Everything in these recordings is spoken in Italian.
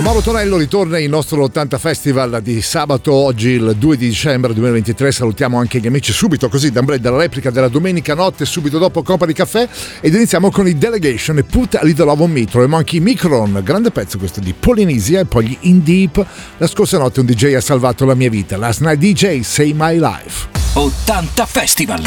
Mauro Tonello ritorna il nostro 80 Festival di sabato, oggi il 2 di dicembre 2023. Salutiamo anche gli amici subito, così dalla replica della domenica notte, subito dopo Coppa di Caffè. Ed iniziamo con i Delegation e Put a Little Love on. Troviamo anche i Micron, grande pezzo questo di Polinisia e poi gli In Deep. La scorsa notte un DJ ha salvato la mia vita. Last Night DJ, Say My Life. 80 Festival.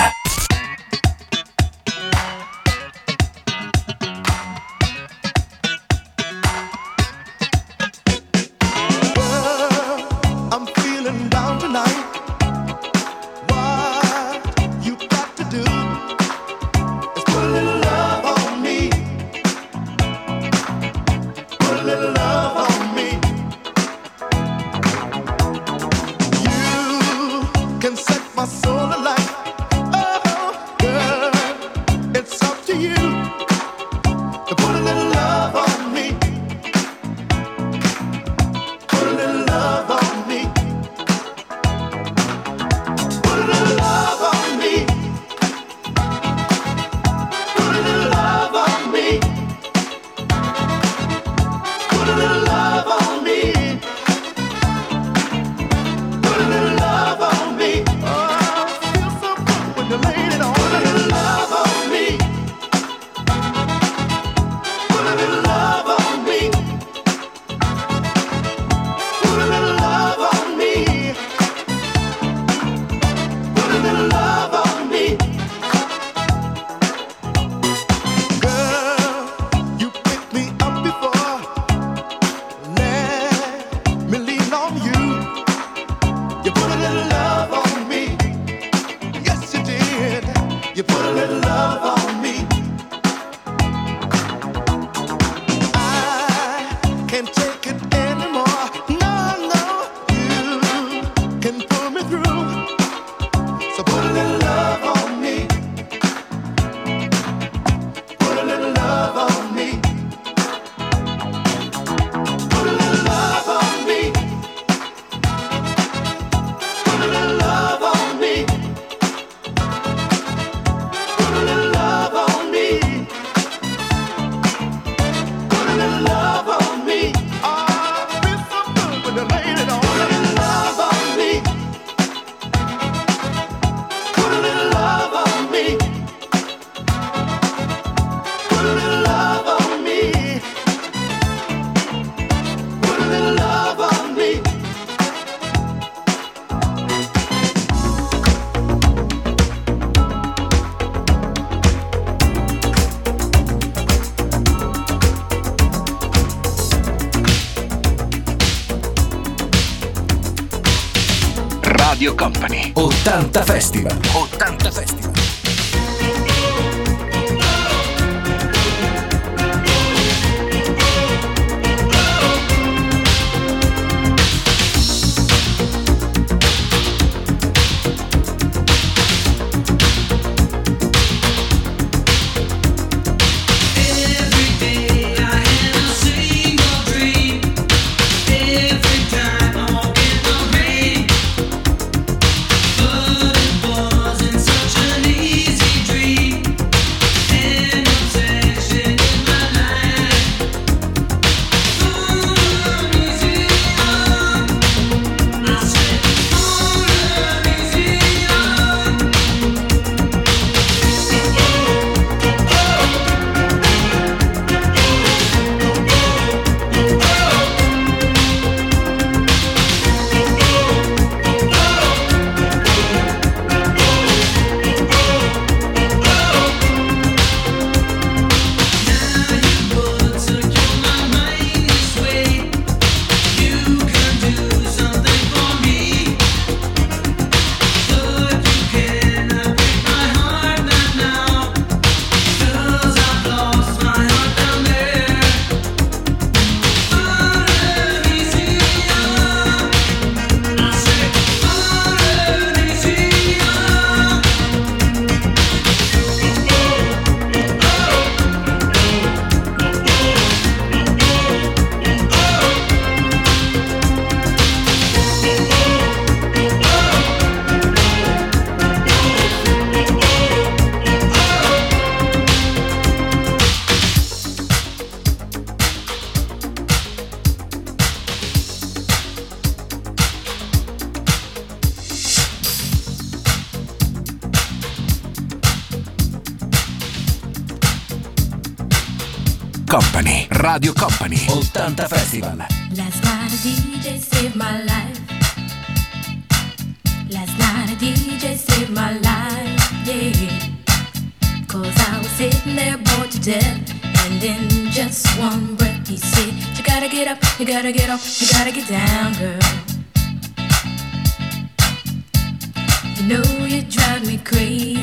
free.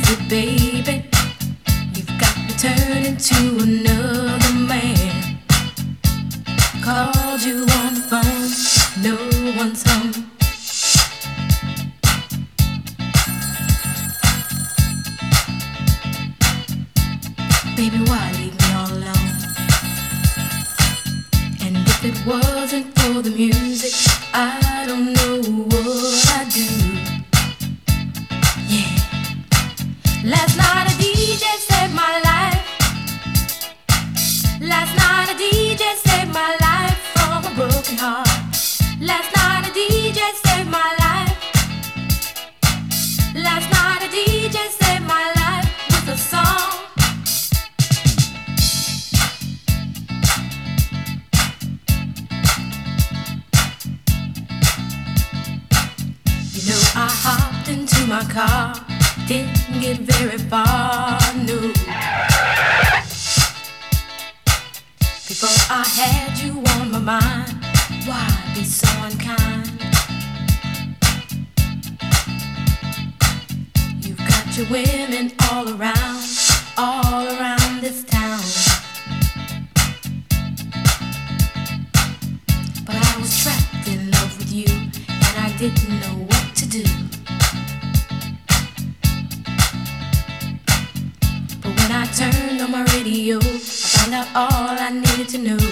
to women all around, all around this town. But I was trapped in love with you, and I didn't know what to do. But when I turned on my radio, I found out all I needed to know.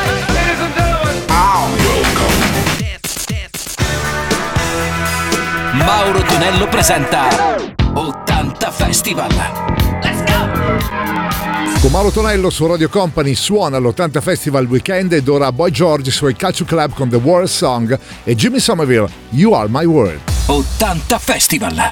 Mauro Tonello presenta 80 Festival. Let's go! Con Mauro Tonello su Radio Company suona l'80 Festival Weekend ed ora Boy George sul Calcio Club con The World Song e Jimmy Somerville You Are My World. 80 Festival.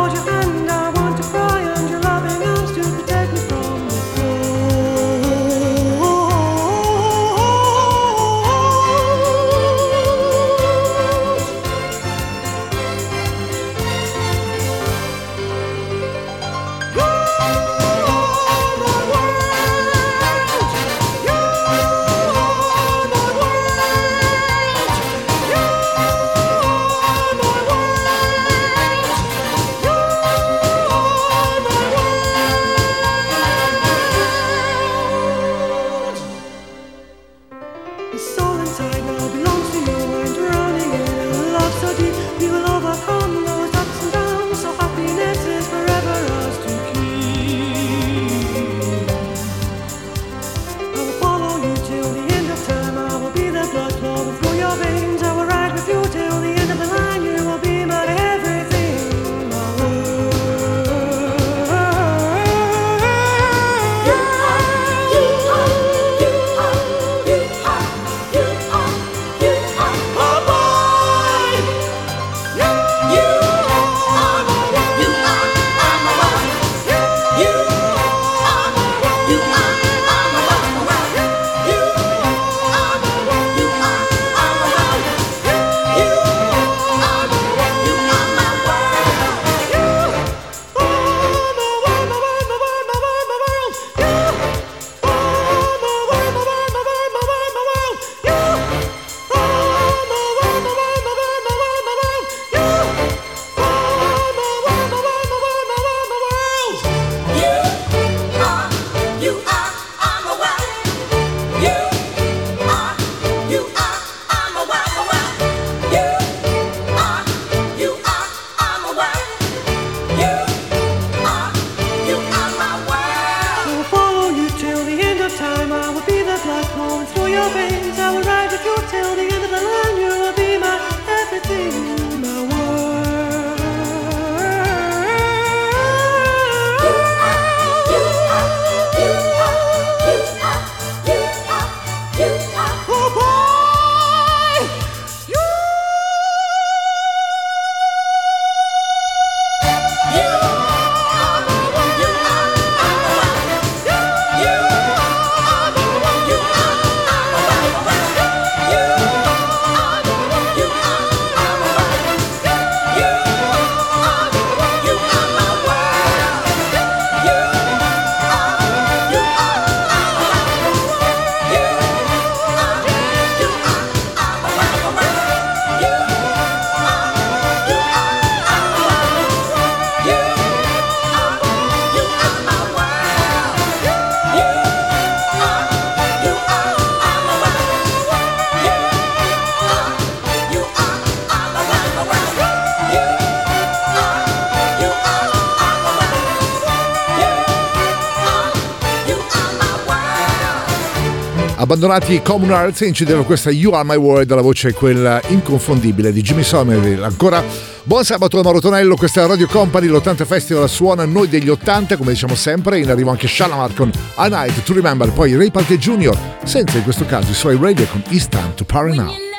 Abbandonati Common Arts incideva questa You Are My World, la voce è quella inconfondibile di Jimmy Somerville. Ancora buon sabato da Marotonello questa è Radio Company, l'80 Festival suona Noi degli 80, come diciamo sempre, in arrivo anche Shalamar con A Night to Remember, poi Ray Parker Jr., senza in questo caso i suoi radio con It's Time to Paranoid.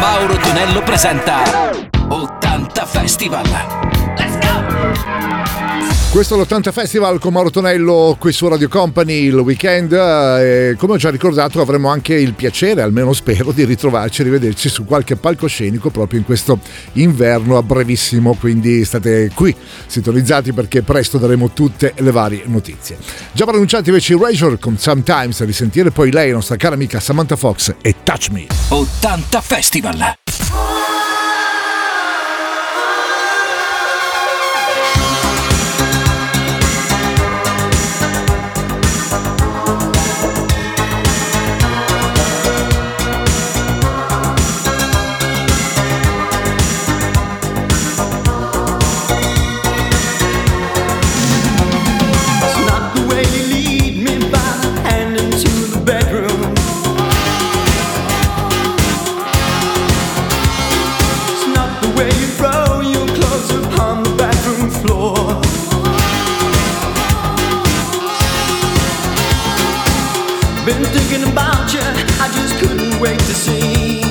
Mauro Tonello presenta 80 Festival. Let's go! Questo è l'80 Festival con Mauro Tonello qui su Radio Company il weekend. Eh, e come ho già ricordato avremo anche il piacere, almeno spero, di ritrovarci e rivederci su qualche palcoscenico proprio in questo inverno a brevissimo. Quindi state qui sintonizzati perché presto daremo tutte le varie notizie. Già pronunciati invece Razor con Sometimes a risentire poi lei, la nostra cara amica Samantha Fox e Touch Me. 80 Festival! Been thinking about you, I just couldn't wait to see.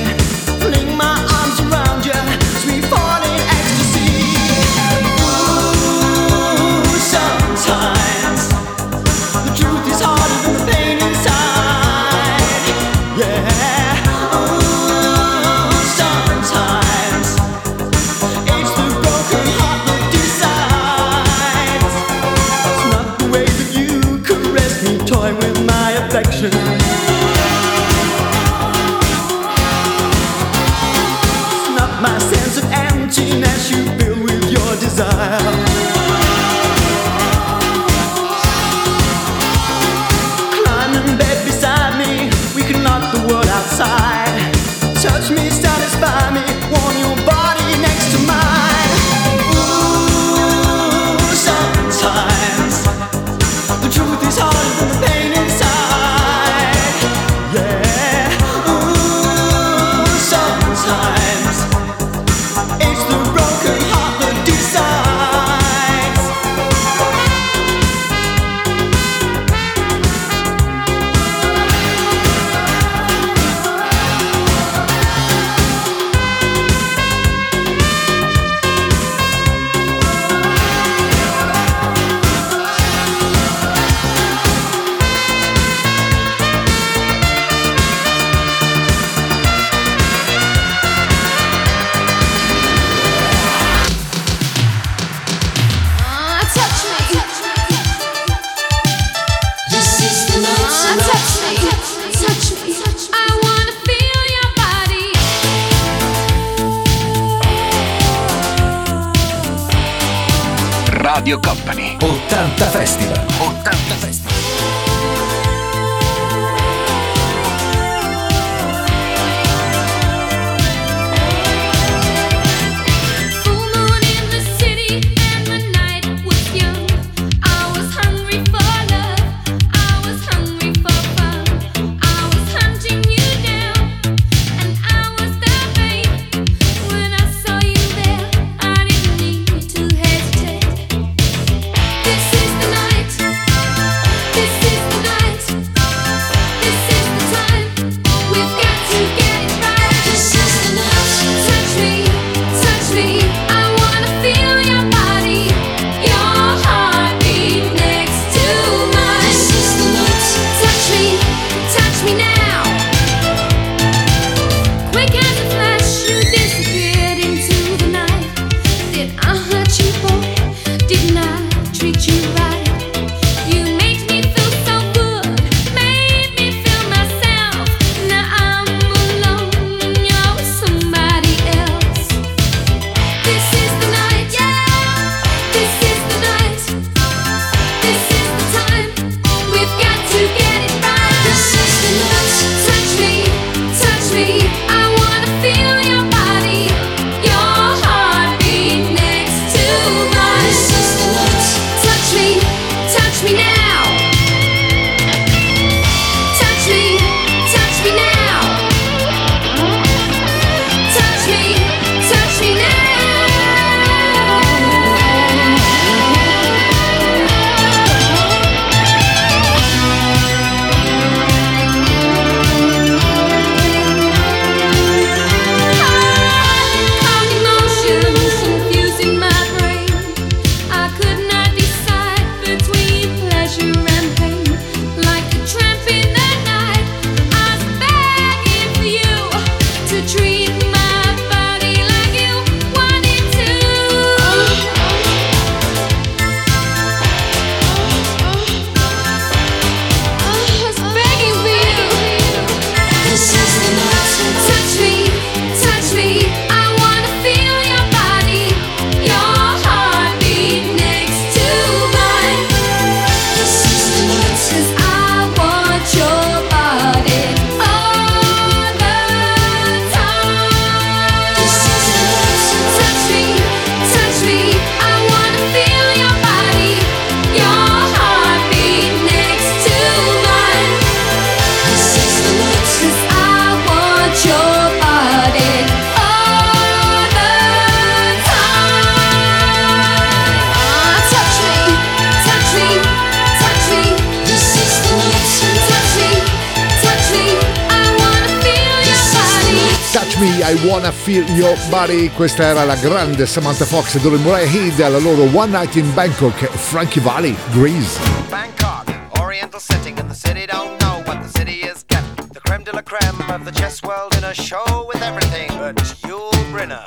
Wanna Feel Your Body. Questa era la grande Samantha Fox e Dore Murray Heed alla loro One Night in Bangkok, Frankie Valley, Greece. Bangkok, oriental setting in the city don't know what the city is getting. The creme de la creme of the chess world in a show with everything but Yul Brynner.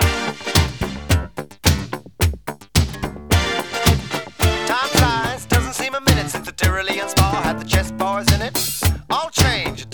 Time flies, doesn't seem a minute since the Tyrolean spa had the chess bars in it. All changed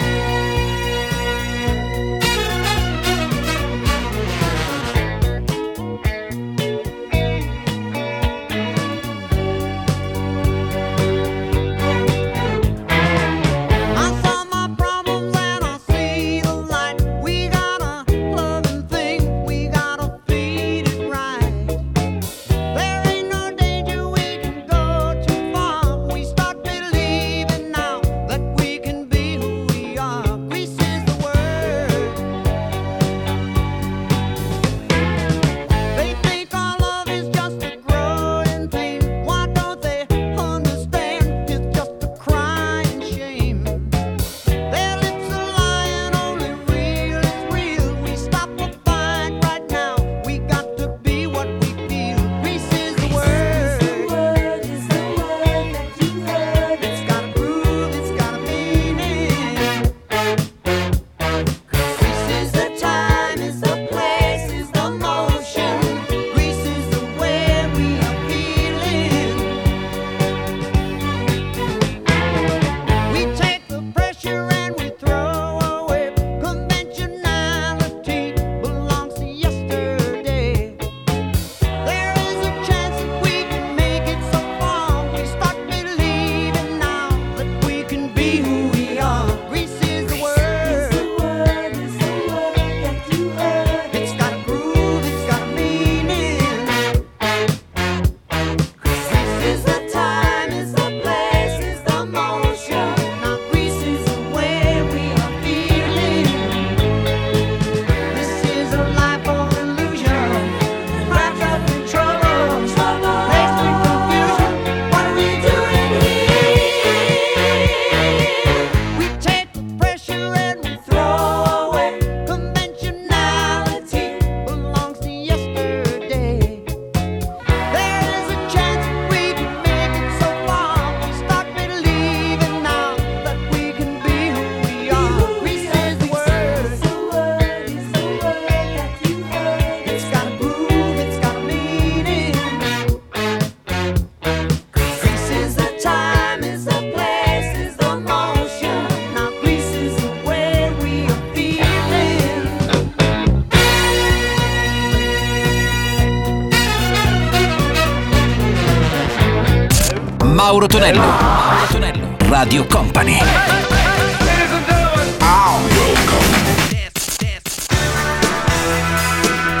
Mauro Tonello. Mauro Tonello. Radio Company.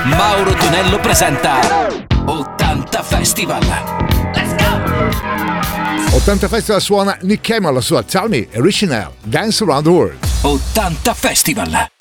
Mauro Tonello presenta 80 Festival. Let's go! 80 Festival suona Nick Cameron la sua Tell Me Original Dance Around the World. 80 Festival.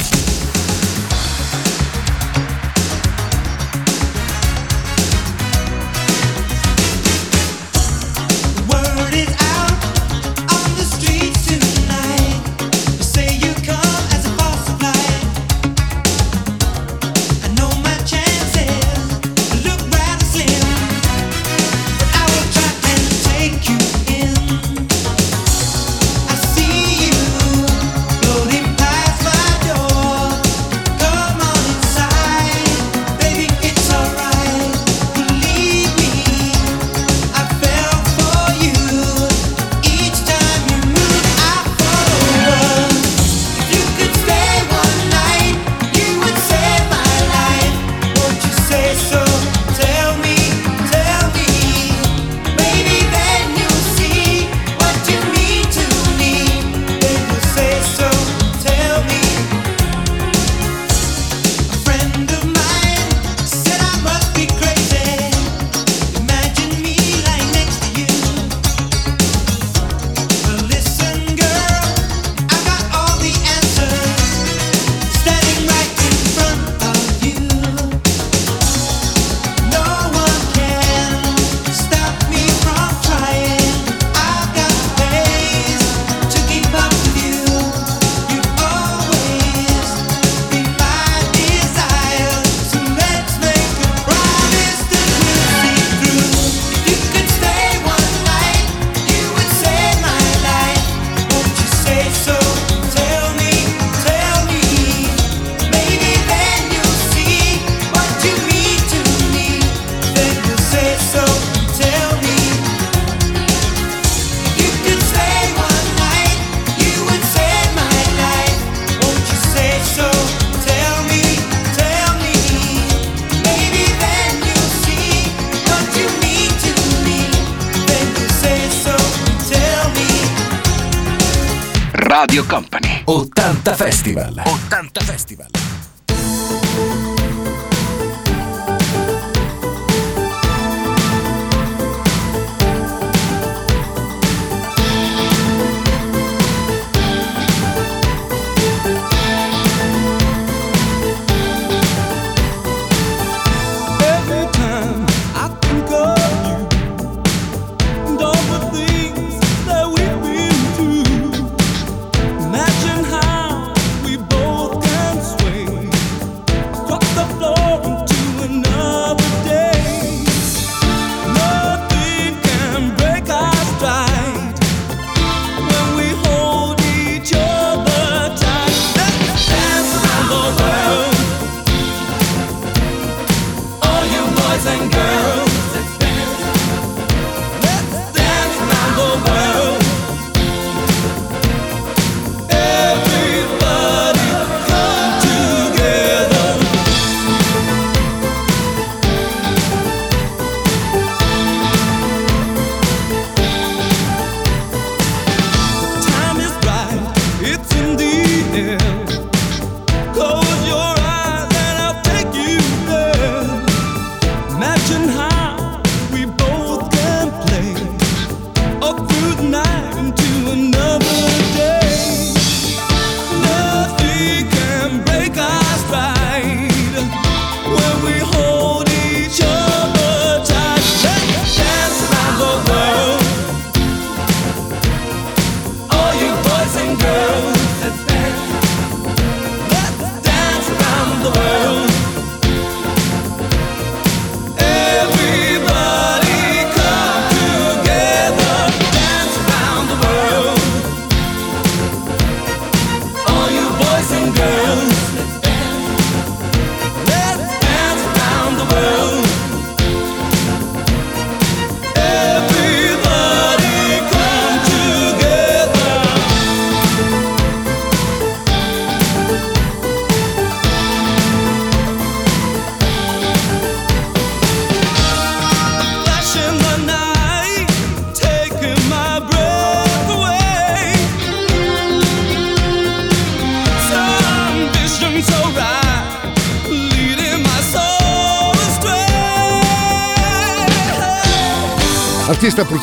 Radio Company.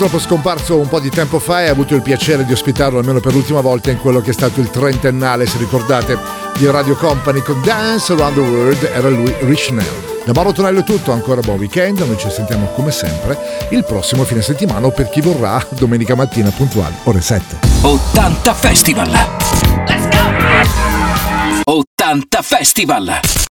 purtroppo scomparso un po' di tempo fa e ho avuto il piacere di ospitarlo almeno per l'ultima volta in quello che è stato il trentennale, se ricordate, di Radio Company con Dance Around the World, era lui Rich Nell. Da Mauro Tonello è tutto, ancora buon weekend, noi ci sentiamo come sempre il prossimo fine settimana per chi vorrà domenica mattina puntuale, ore 7. 80 Festival! Let's go! 80 Festival!